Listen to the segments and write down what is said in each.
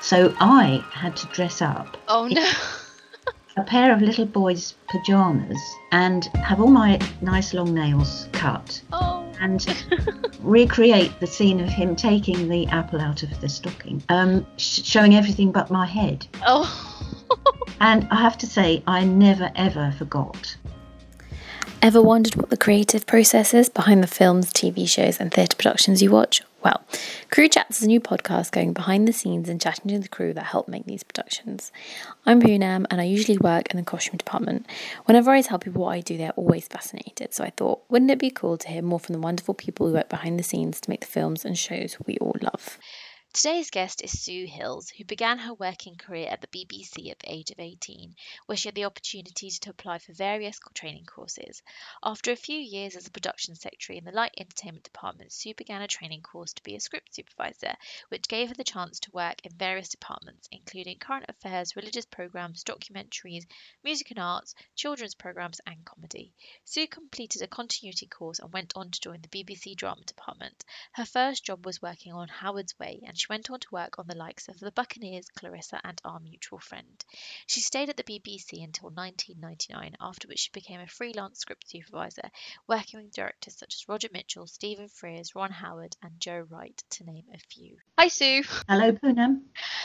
So I had to dress up Oh no. a pair of little boys' pajamas and have all my nice long nails cut Oh. and recreate the scene of him taking the apple out of the stocking, um, sh- showing everything but my head. Oh. And I have to say, I never ever forgot. Ever wondered what the creative process is behind the films, TV shows, and theatre productions you watch? Well, Crew Chats is a new podcast going behind the scenes and chatting to the crew that help make these productions. I'm Poonam and I usually work in the costume department. Whenever I tell people what I do, they're always fascinated. So I thought, wouldn't it be cool to hear more from the wonderful people who work behind the scenes to make the films and shows we all love? Today's guest is Sue Hills, who began her working career at the BBC at the age of 18, where she had the opportunity to apply for various training courses. After a few years as a production secretary in the light entertainment department, Sue began a training course to be a script supervisor, which gave her the chance to work in various departments, including current affairs, religious programs, documentaries, music and arts, children's programs, and comedy. Sue completed a continuity course and went on to join the BBC drama department. Her first job was working on Howard's Way, and she went on to work on the likes of The Buccaneers, Clarissa, and Our Mutual Friend. She stayed at the BBC until 1999, after which she became a freelance script supervisor, working with directors such as Roger Michell, Stephen Frears, Ron Howard, and Joe Wright, to name a few. Hi, Sue. Hello, Poonam.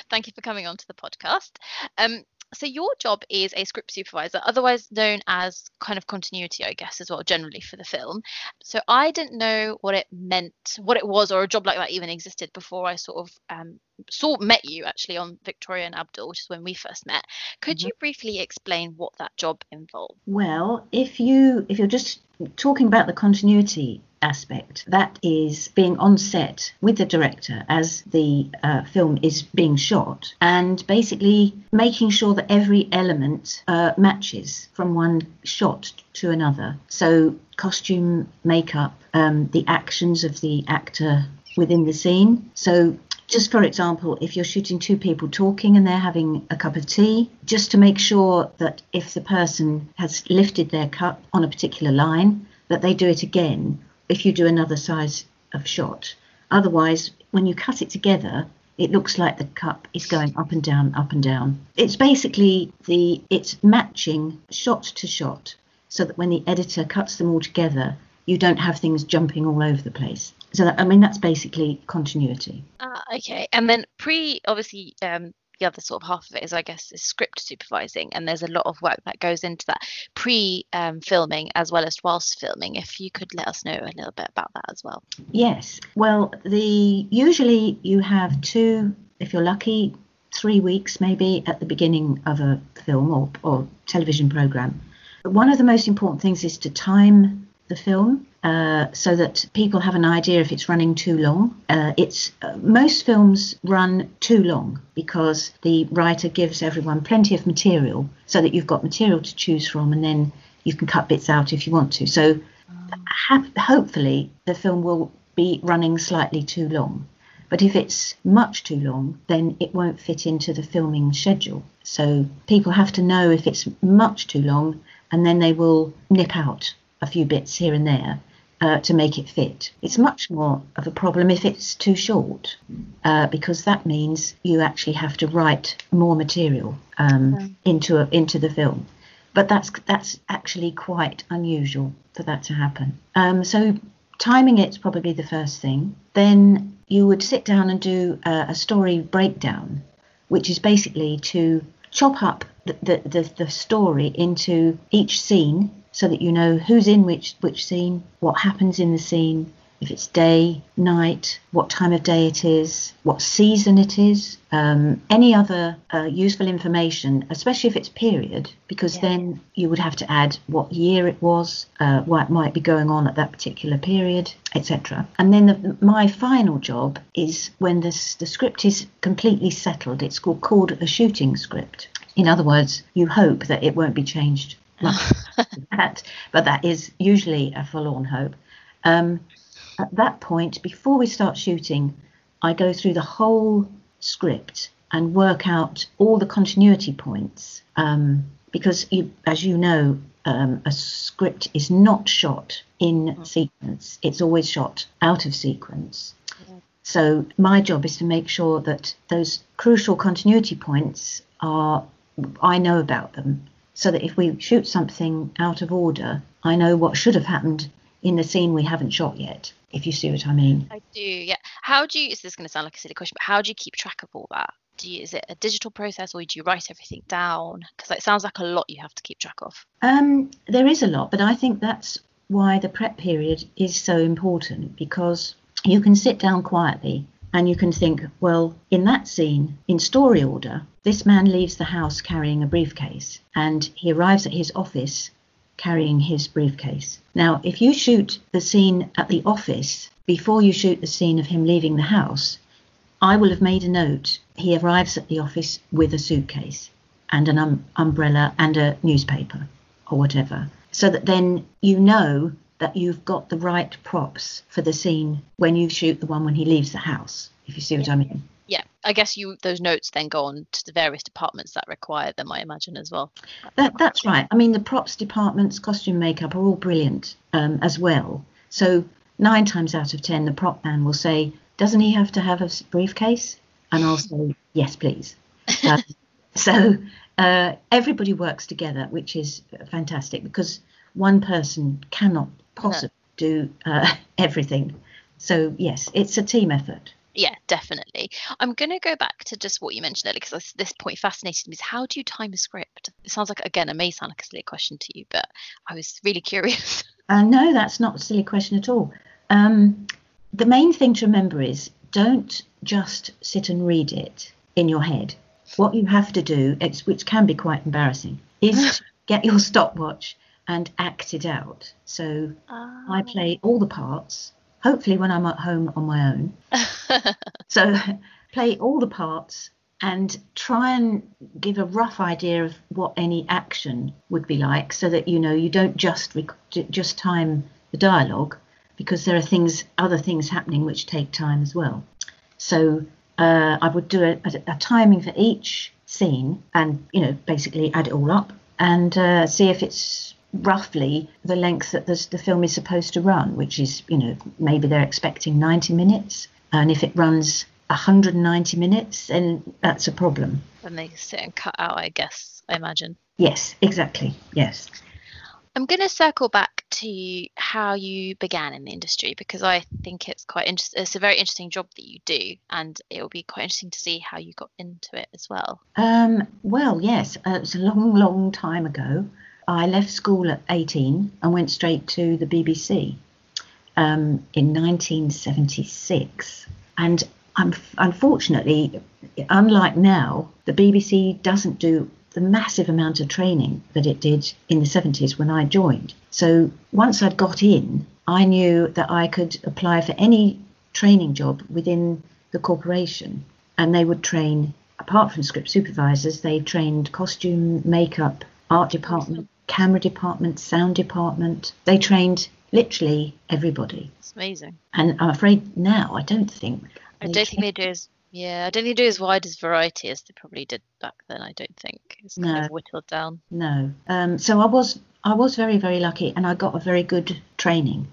Thank you for coming on to the podcast. Um, so your job is a script supervisor, otherwise known as kind of continuity, I guess, as well, generally for the film. So I didn't know what it meant, what it was, or a job like that even existed before I sort of um, saw met you actually on Victoria and Abdul, which is when we first met. Could you briefly explain what that job involved? Well, if you if you're just talking about the continuity aspect, that is being on set with the director as the uh, film is being shot, and basically making sure that every element uh, matches from one shot to another. So costume, makeup, um, the actions of the actor within the scene. So just for example, if you're shooting two people talking and they're having a cup of tea, just to make sure that if the person has lifted their cup on a particular line, that they do it again if you do another size of shot. Otherwise, when you cut it together, it looks like the cup is going up and down, up and down. It's basically the it's matching shot to shot so that when the editor cuts them all together, you don't have things jumping all over the place. So that, I mean that's basically continuity. Ah, okay. And then pre, obviously, um, the other sort of half of it is, I guess, is script supervising, and there's a lot of work that goes into that pre um, filming as well as whilst filming. If you could let us know a little bit about that as well. Yes. Well, the usually you have two, if you're lucky, three weeks maybe at the beginning of a film or, or television program. But one of the most important things is to time the film uh, so that people have an idea if it's running too long. Uh, it's uh, most films run too long because the writer gives everyone plenty of material so that you've got material to choose from, and then you can cut bits out if you want to. So ha- hopefully the film will be running slightly too long. But if it's much too long, then it won't fit into the filming schedule. So people have to know if it's much too long, and then they will nip out a few bits here and there uh, to make it fit. It's much more of a problem if it's too short, uh, because that means you actually have to write more material um, into a, into the film. But that's that's actually quite unusual for that to happen. Um, so timing it's probably the first thing. Then you would sit down and do a, a story breakdown, which is basically to chop up the, the, the, the story into each scene so that you know who's in which which scene, what happens in the scene, if it's day, night, what time of day it is, what season it is, um, any other uh, useful information, especially if it's period, because Yeah. then you would have to add what year it was, uh, what might be going on at that particular period, etc. And then the, my final job is when the, the script is completely settled. It's called, called a shooting script. In other words, you hope that it won't be changed that, but that is usually a forlorn hope. Um, at that point, before we start shooting, I go through the whole script and work out all the continuity points. Um, because, you, as you know, um, a script is not shot in sequence, it's always shot out of sequence. So my job is to make sure that those crucial continuity points are I know about them so that if we shoot something out of order, I know what should have happened in the scene we haven't shot yet, if you see what I mean. I do, yeah. How do you, is this going to sound like a silly question, but how do you keep track of all that? Do you, is it a digital process or do you write everything down? Because it sounds like a lot you have to keep track of. Um, there is a lot, but I think that's why the prep period is so important because you can sit down quietly and you can think, well, in that scene, in story order, this man leaves the house carrying a briefcase and he arrives at his office carrying his briefcase. Now, if you shoot the scene at the office before you shoot the scene of him leaving the house, I will have made a note. He arrives at the office with a suitcase and an um, umbrella and a newspaper or whatever, so that then you know that you've got the right props for the scene when you shoot the one when he leaves the house, if you see what I mean. Yeah, I guess you those notes then go on to the various departments that require them, I imagine as well. That, that's right. I mean, the props departments, costume makeup are all brilliant um, as well. So nine times out of ten, the prop man will say, "Doesn't he have to have a briefcase?" And I'll say, "Yes, please." Uh, so uh, everybody works together, which is fantastic because one person cannot possibly do uh, everything. So yes, it's a team effort. Yeah, definitely. I'm going to go back to just what you mentioned earlier because this point fascinated me. Is how do you time a script? It sounds like again it may sound like a silly question to you, but I was really curious. Uh, no, that's not a silly question at all. Um, the main thing to remember is don't just sit and read it in your head. What you have to do, which can be quite embarrassing, is get your stopwatch and act it out. So I Ah. play all the parts, hopefully when I'm at home on my own. so play all the parts and try and give a rough idea of what any action would be like so that you know you don't just rec- just time the dialogue because there are things other things happening which take time as well so uh, I would do a, a, a timing for each scene and you know basically add it all up and uh, see if it's roughly the length that the, the film is supposed to run, which is you know maybe they're expecting 90 minutes, and if it runs 190 minutes, then that's a problem. and they sit and cut out, I guess, I imagine. Yes, exactly. Yes. I'm going to circle back to how you began in the industry because I think it's quite interesting. It's a very interesting job that you do, and it will be quite interesting to see how you got into it as well. Um, well, yes, uh, it was a long, long time ago. I left school at 18 and went straight to the BBC um, in 1976. And unfortunately, unlike now, the BBC doesn't do the massive amount of training that it did in the 70s when I joined. So once I'd got in, I knew that I could apply for any training job within the corporation, and they would train. Apart from script supervisors, they trained costume, makeup, art department, camera department, sound department. They trained literally everybody. It's amazing. And I'm afraid now I don't think. I don't think they do as yeah, I don't think they do as wide as variety as they probably did back then. I don't think it's kind No. of whittled down. No. Um, so I was I was very very lucky, and I got a very good training.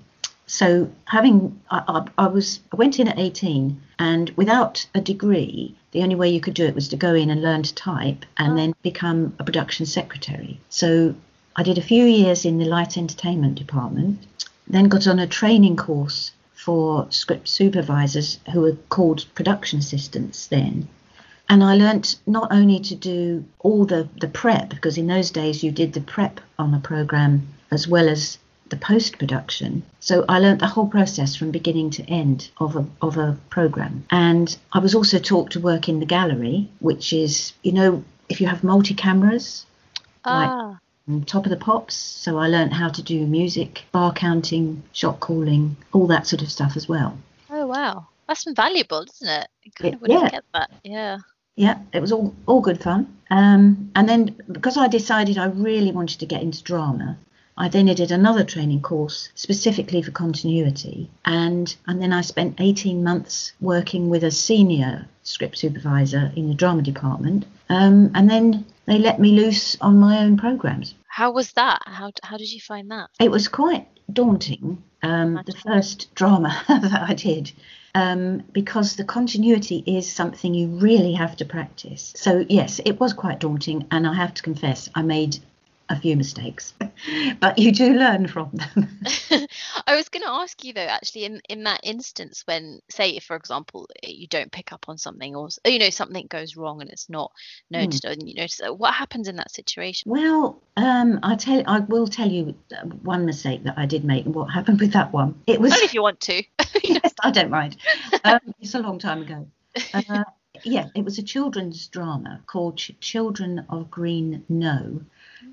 So having I, I, I was I went in at 18, and without a degree, the only way you could do it was to go in and learn to type, and Oh. then become a production secretary. So I did a few years in the light entertainment department, then got on a training course for script supervisors who were called production assistants then. And I learnt not only to do all the, the prep, because in those days you did the prep on a program as well as the post production. So I learnt the whole process from beginning to end of a, of a program. And I was also taught to work in the gallery, which is, you know, if you have multi cameras, Ah, on top of the pops. So I learnt how to do music, bar counting, shot calling, all that sort of stuff as well. oh wow, that's invaluable, isn't it? You kind Yeah, of wouldn't yeah. get that. Yeah. yeah, it was all all good fun. Um, and then because I decided I really wanted to get into drama, I then did another training course specifically for continuity, and and then I spent 18 months working with a senior script supervisor in the drama department, um, and then they let me loose on my own programs. How was that? How how did you find that? It was quite daunting. Um, the first drama that I did, um, because the continuity is something you really have to practice. So yes, it was quite daunting, and I have to confess, I made a few mistakes, but you do learn from them. I was going to ask you though, actually, in in that instance, when say, for example, you don't pick up on something, or you know something goes wrong and it's not noticed, mm. or you know, what happens in that situation? Well, um, I tell, I will tell you uh, one mistake that I did make, and what happened with that one. It was. Only if you want to. yes, I don't mind. Um, it's a long time ago. Uh, yeah, it was a children's drama called Ch- Children of Green Knowe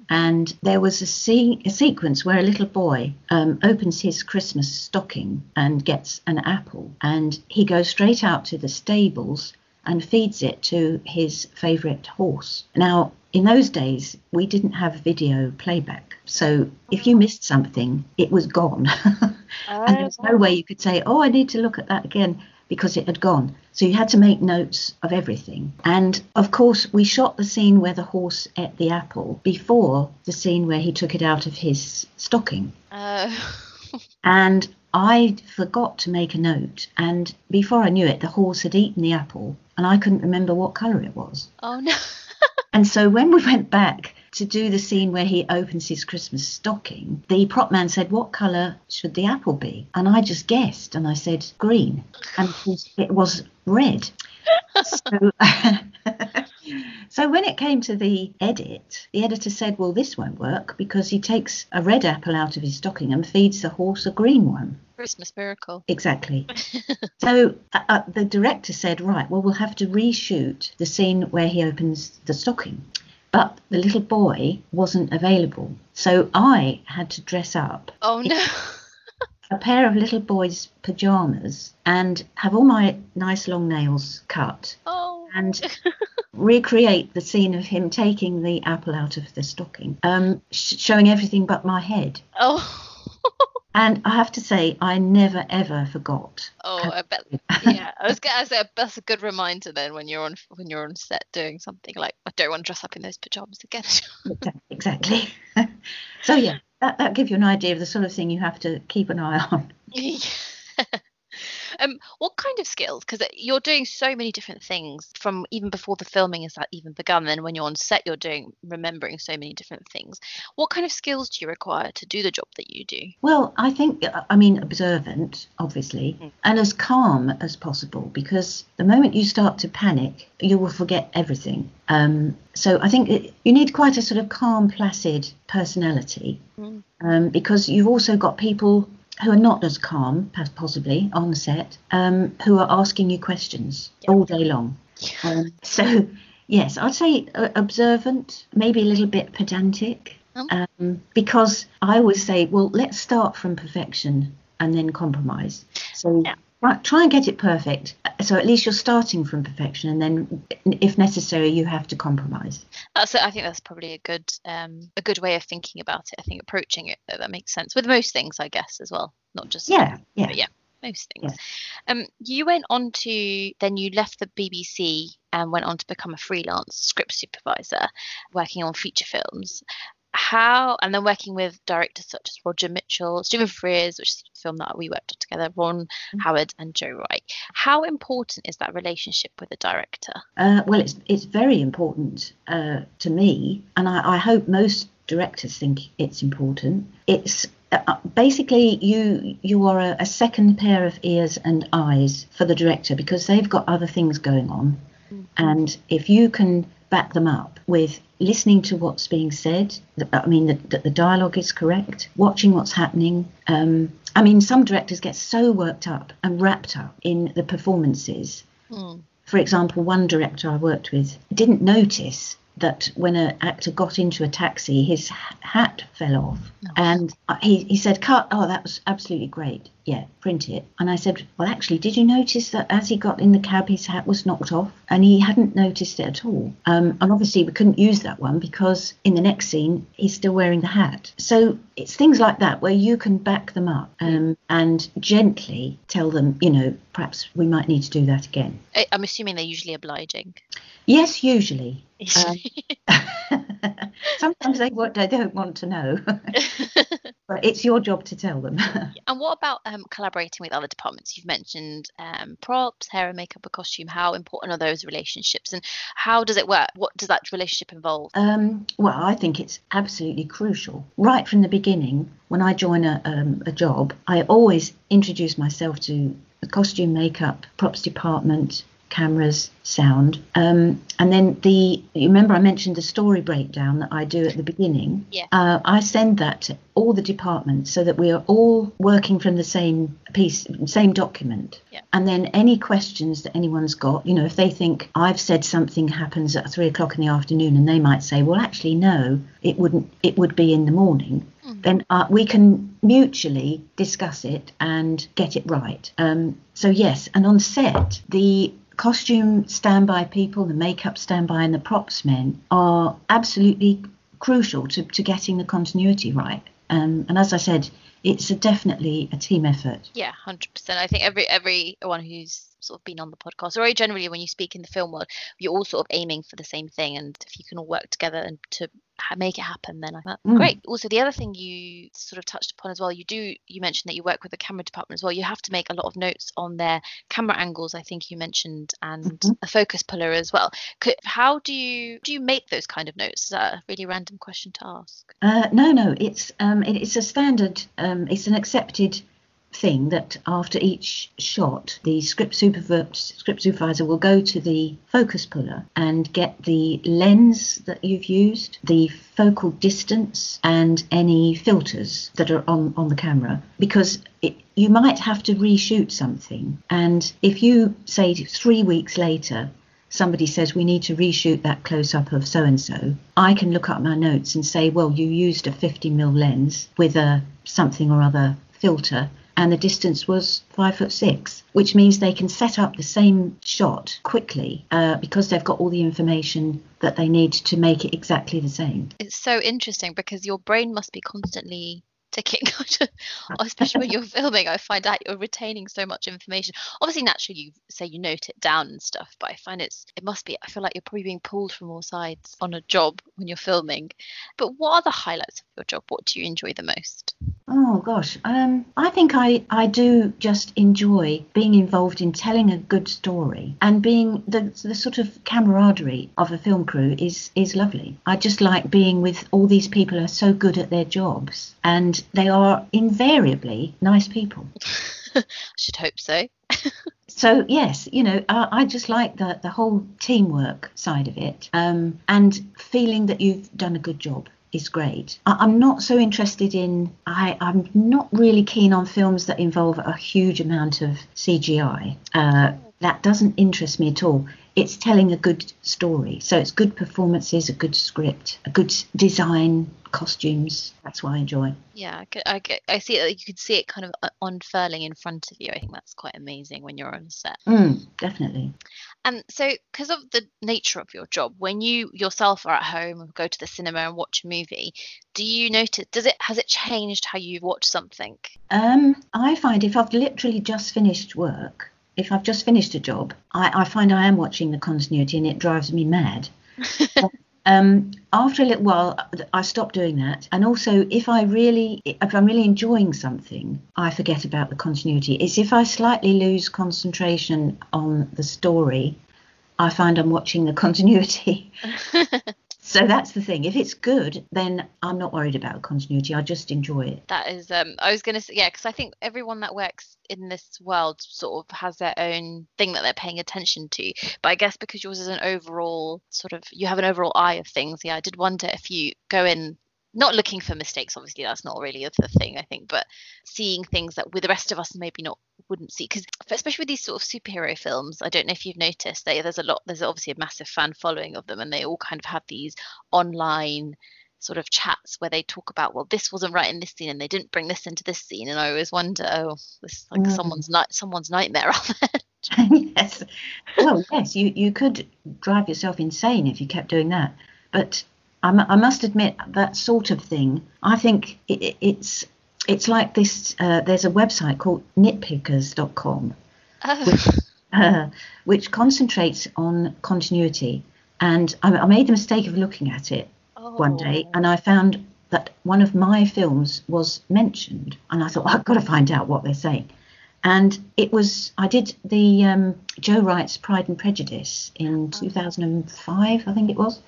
and there was a, se- a sequence where a little boy um, opens his Christmas stocking and gets an apple, and he goes straight out to the stables and feeds it to his favourite horse. Now, in those days, we didn't have video playback. So if you missed something, it was gone. and there was no way you could say, oh, I need to look at that again because it had gone. So you had to make notes of everything. And of course, we shot the scene where the horse ate the apple before the scene where he took it out of his stocking. Uh. and I forgot to make a note. And before I knew it, the horse had eaten the apple and I couldn't remember what colour it was. Oh, no. and so when we went back, to do the scene where he opens his Christmas stocking, the prop man said, What colour should the apple be? And I just guessed and I said, Green. And it was red. so, so when it came to the edit, the editor said, Well, this won't work because he takes a red apple out of his stocking and feeds the horse a green one. Christmas miracle. Exactly. so uh, uh, the director said, Right, well, we'll have to reshoot the scene where he opens the stocking but the little boy wasn't available. So I had to dress up. Oh no. a pair of little boy's pajamas and have all my nice long nails cut. Oh. And recreate the scene of him taking the apple out of the stocking, um, sh- showing everything but my head. Oh. And I have to say, I never ever forgot. Oh, I bet. Yeah, I was gonna say that's a good reminder then when you're on when you're on set doing something like I don't want to dress up in those pajamas again. exactly. so yeah, that that gives you an idea of the sort of thing you have to keep an eye on. Um, what kind of skills? Because you're doing so many different things from even before the filming has even begun. Then when you're on set, you're doing remembering so many different things. What kind of skills do you require to do the job that you do? Well, I think I mean observant, obviously, mm. and as calm as possible. Because the moment you start to panic, you will forget everything. Um, so I think it, you need quite a sort of calm, placid personality, mm. um, because you've also got people who are not as calm, as possibly on set, um, who are asking you questions yep. all day long. Um, so, yes, I'd say uh, observant, maybe a little bit pedantic, oh. um, because I always say, well, let's start from perfection and then compromise. So, yeah. Right, try and get it perfect. So at least you're starting from perfection, and then, if necessary, you have to compromise. That's. I think that's probably a good, um, a good way of thinking about it. I think approaching it that makes sense with most things, I guess, as well. Not just yeah, yeah, yeah, most things. Yeah. Um, you went on to then you left the BBC and went on to become a freelance script supervisor, working on feature films how and then working with directors such as Roger Michell, Stephen Frears, which is a film that we worked on together, Ron mm-hmm. Howard and Joe Wright. How important is that relationship with a director? Uh, well, it's it's very important uh, to me, and I, I, hope most directors think it's important. It's uh, basically you you are a, a second pair of ears and eyes for the director because they've got other things going on, mm-hmm. and if you can back them up with listening to what's being said. I mean, that the, the, dialogue is correct, watching what's happening. Um, I mean, some directors get so worked up and wrapped up in the performances. Mm. For example, one director I worked with didn't notice that when an actor got into a taxi, his hat fell off. And he, he said, Cut. Oh, that was absolutely great. Yeah, print it. And I said, Well, actually, did you notice that as he got in the cab, his hat was knocked off? And he hadn't noticed it at all. Um, and obviously, we couldn't use that one because in the next scene, he's still wearing the hat. So it's things like that where you can back them up um, and gently tell them, you know, perhaps we might need to do that again. I'm assuming they're usually obliging. Yes, usually. Um, Sometimes they, they don't want to know, but it's your job to tell them. And what about um, collaborating with other departments? You've mentioned um, props, hair and makeup, and costume. How important are those relationships, and how does it work? What does that relationship involve? Um, well, I think it's absolutely crucial. Right from the beginning, when I join a, um, a job, I always introduce myself to the costume, makeup, props department, cameras, sound. Um, and then the, you remember I mentioned the story breakdown that I do at the beginning? Yeah. Uh, I send that to all the departments so that we are all working from the same piece, same document. Yeah. And then any questions that anyone's got, you know, if they think I've said something happens at three o'clock in the afternoon and they might say, well, actually, no, it wouldn't, it would be in the morning then uh, we can mutually discuss it and get it right. Um, so, yes, and on set, the costume standby people, the makeup standby, and the props men are absolutely crucial to, to getting the continuity right. Um, and as I said, it's a definitely a team effort. Yeah, hundred percent. I think every everyone who's sort of been on the podcast, or generally when you speak in the film world, you're all sort of aiming for the same thing, and if you can all work together and to make it happen, then that's Mm. great. Also, the other thing you sort of touched upon as well, you do you mentioned that you work with the camera department as well. You have to make a lot of notes on their camera angles. I think you mentioned and Mhm. a focus puller as well. Could, how do you do you make those kind of notes? Is that a really random question to ask? Uh, no, no, it's um, it, it's a standard. Um, it's an accepted thing that after each shot, the script script supervisor will go to the focus puller and get the lens that you've used, the focal distance, and any filters that are on on the camera because. It, you might have to reshoot something, and if you say three weeks later somebody says we need to reshoot that close up of so and so, I can look up my notes and say, well, you used a 50 mil lens with a something or other filter. And the distance was five foot six, which means they can set up the same shot quickly uh, because they've got all the information that they need to make it exactly the same. It's so interesting because your brain must be constantly ticking, especially when you're filming. I find out you're retaining so much information. Obviously, naturally, you say you note it down and stuff, but I find it's it must be. I feel like you're probably being pulled from all sides on a job when you're filming. But what are the highlights of your job? What do you enjoy the most? Oh gosh, um, I think I, I do just enjoy being involved in telling a good story and being the the sort of camaraderie of a film crew is is lovely. I just like being with all these people who are so good at their jobs and they are invariably nice people. I should hope so. So yes, you know, I, I just like the the whole teamwork side of it, um, and feeling that you've done a good job is great. I, I'm not so interested in. I I'm not really keen on films that involve a huge amount of CGI. Uh, that doesn't interest me at all. It's telling a good story, so it's good performances, a good script, a good design, costumes. That's what I enjoy. Yeah, I see it. You can see it kind of uh, unfurling in front of you. I think that's quite amazing when you're on set. Mm, definitely. And so, because of the nature of your job, when you yourself are at home or go to the cinema and watch a movie, do you notice? Does it has it changed how you watch something? Um, I find if I've literally just finished work, if I've just finished a job, I, I find I am watching the continuity and it drives me mad. um, after a little while, I stop doing that. And also, if I really, if I'm really enjoying something, I forget about the continuity. It's if I slightly lose concentration on the story, I find I'm watching the continuity. So that's the thing. If it's good, then I'm not worried about continuity. I just enjoy it. That is, um, I was going to say, yeah, because I think everyone that works in this world sort of has their own thing that they're paying attention to. But I guess because yours is an overall sort of, you have an overall eye of things. Yeah, I did wonder if you go in not looking for mistakes. Obviously, that's not really a the thing I think, but seeing things that with the rest of us maybe not wouldn't see. Because especially with these sort of superhero films, I don't know if you've noticed that there's a lot. There's obviously a massive fan following of them, and they all kind of have these online sort of chats where they talk about well this wasn't right in this scene and they didn't bring this into this scene and i always wonder oh this is like Mm. someone's night someone's nightmare yes. Well, yes, you, you could drive yourself insane if you kept doing that. But I, mu- I must admit, that sort of thing, I think it, it- it's it's like this. Uh, there's a website called nitpickers.com, oh, uh, which concentrates on continuity. And I, I made the mistake of looking at it. oh one day Oh. and I found that one of my films was mentioned, and I thought "Oh, I've got to find out what they're saying. And it was I did the um, Joe Wright's Pride and Prejudice in 2005, I think it was,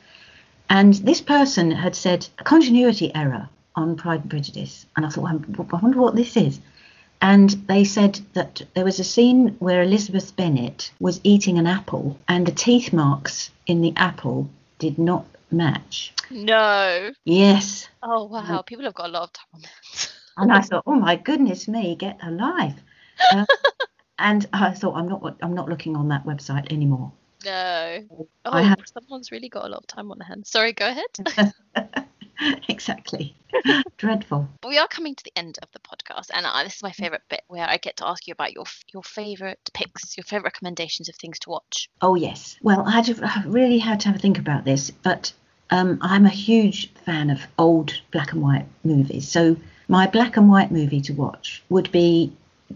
and this person had said a continuity error on Pride and Prejudice, and I thought "Well, I wonder what this is. And they said that there was a scene where Elizabeth Bennet was eating an apple, and the teeth marks in the apple did not match. No. Yes. Oh wow, people have got a lot of time on that. And I thought, oh my goodness me, get a life. Uh, and I thought, I'm not, I'm not looking on that website anymore. No. Oh, I have- someone's really got a lot of time on their hands. Sorry, go ahead. exactly. Dreadful. we are coming to the end of the podcast, and uh, this is my favorite bit where I get to ask you about your your favorite picks, your favorite recommendations of things to watch. Oh yes. Well, I had to, I really had to have a think about this, but um, I'm a huge fan of old black and white movies. So my black and white movie to watch would be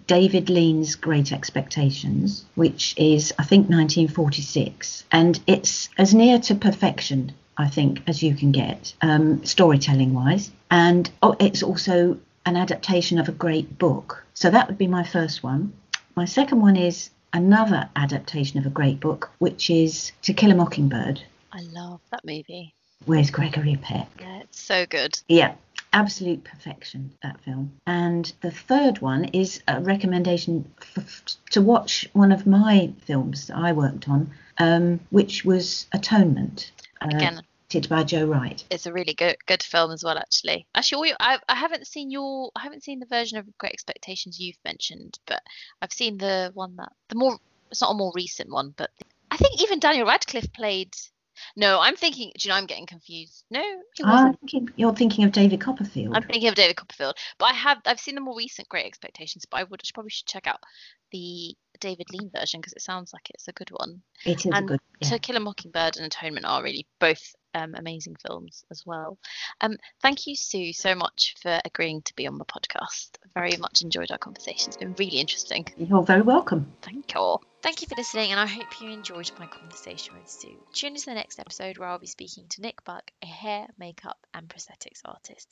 David Lean's Great Expectations, which is I think 1946, and it's as near to perfection I think as you can get um, storytelling wise, and oh, it's also an adaptation of a great book. So that would be my first one. My second one is another adaptation of a great book, which is To Kill a Mockingbird. I love that movie. Where's Gregory Peck? Yeah, it's so good. Yeah, absolute perfection, that film. And the third one is a recommendation f- to watch one of my films that I worked on, um, which was Atonement. uh, Again, by Joe Wright. it's a really good good film as well. Actually, actually, all I I haven't seen your I haven't seen the version of Great Expectations you've mentioned, but I've seen the one that the more it's not a more recent one, but I think even Daniel Radcliffe played. No, I'm thinking. Do you know? I'm getting confused. No, he wasn't. I'm thinking, you're thinking of David Copperfield. I'm thinking of David Copperfield, but I have I've seen the more recent Great Expectations, but I would probably should check out the David Lean version because it sounds like it's a good one. it is a and good. Yeah. To Kill a Mockingbird and Atonement are really both um, amazing films as well. Um, thank you, Sue, so much for agreeing to be on the podcast. Very much enjoyed our conversation. It's been really interesting. You're very welcome. Thank you. Thank you for listening, and I hope you enjoyed my conversation with Sue. Tune into the next episode where I'll be speaking to Nick Buck, a hair, makeup, and prosthetics artist.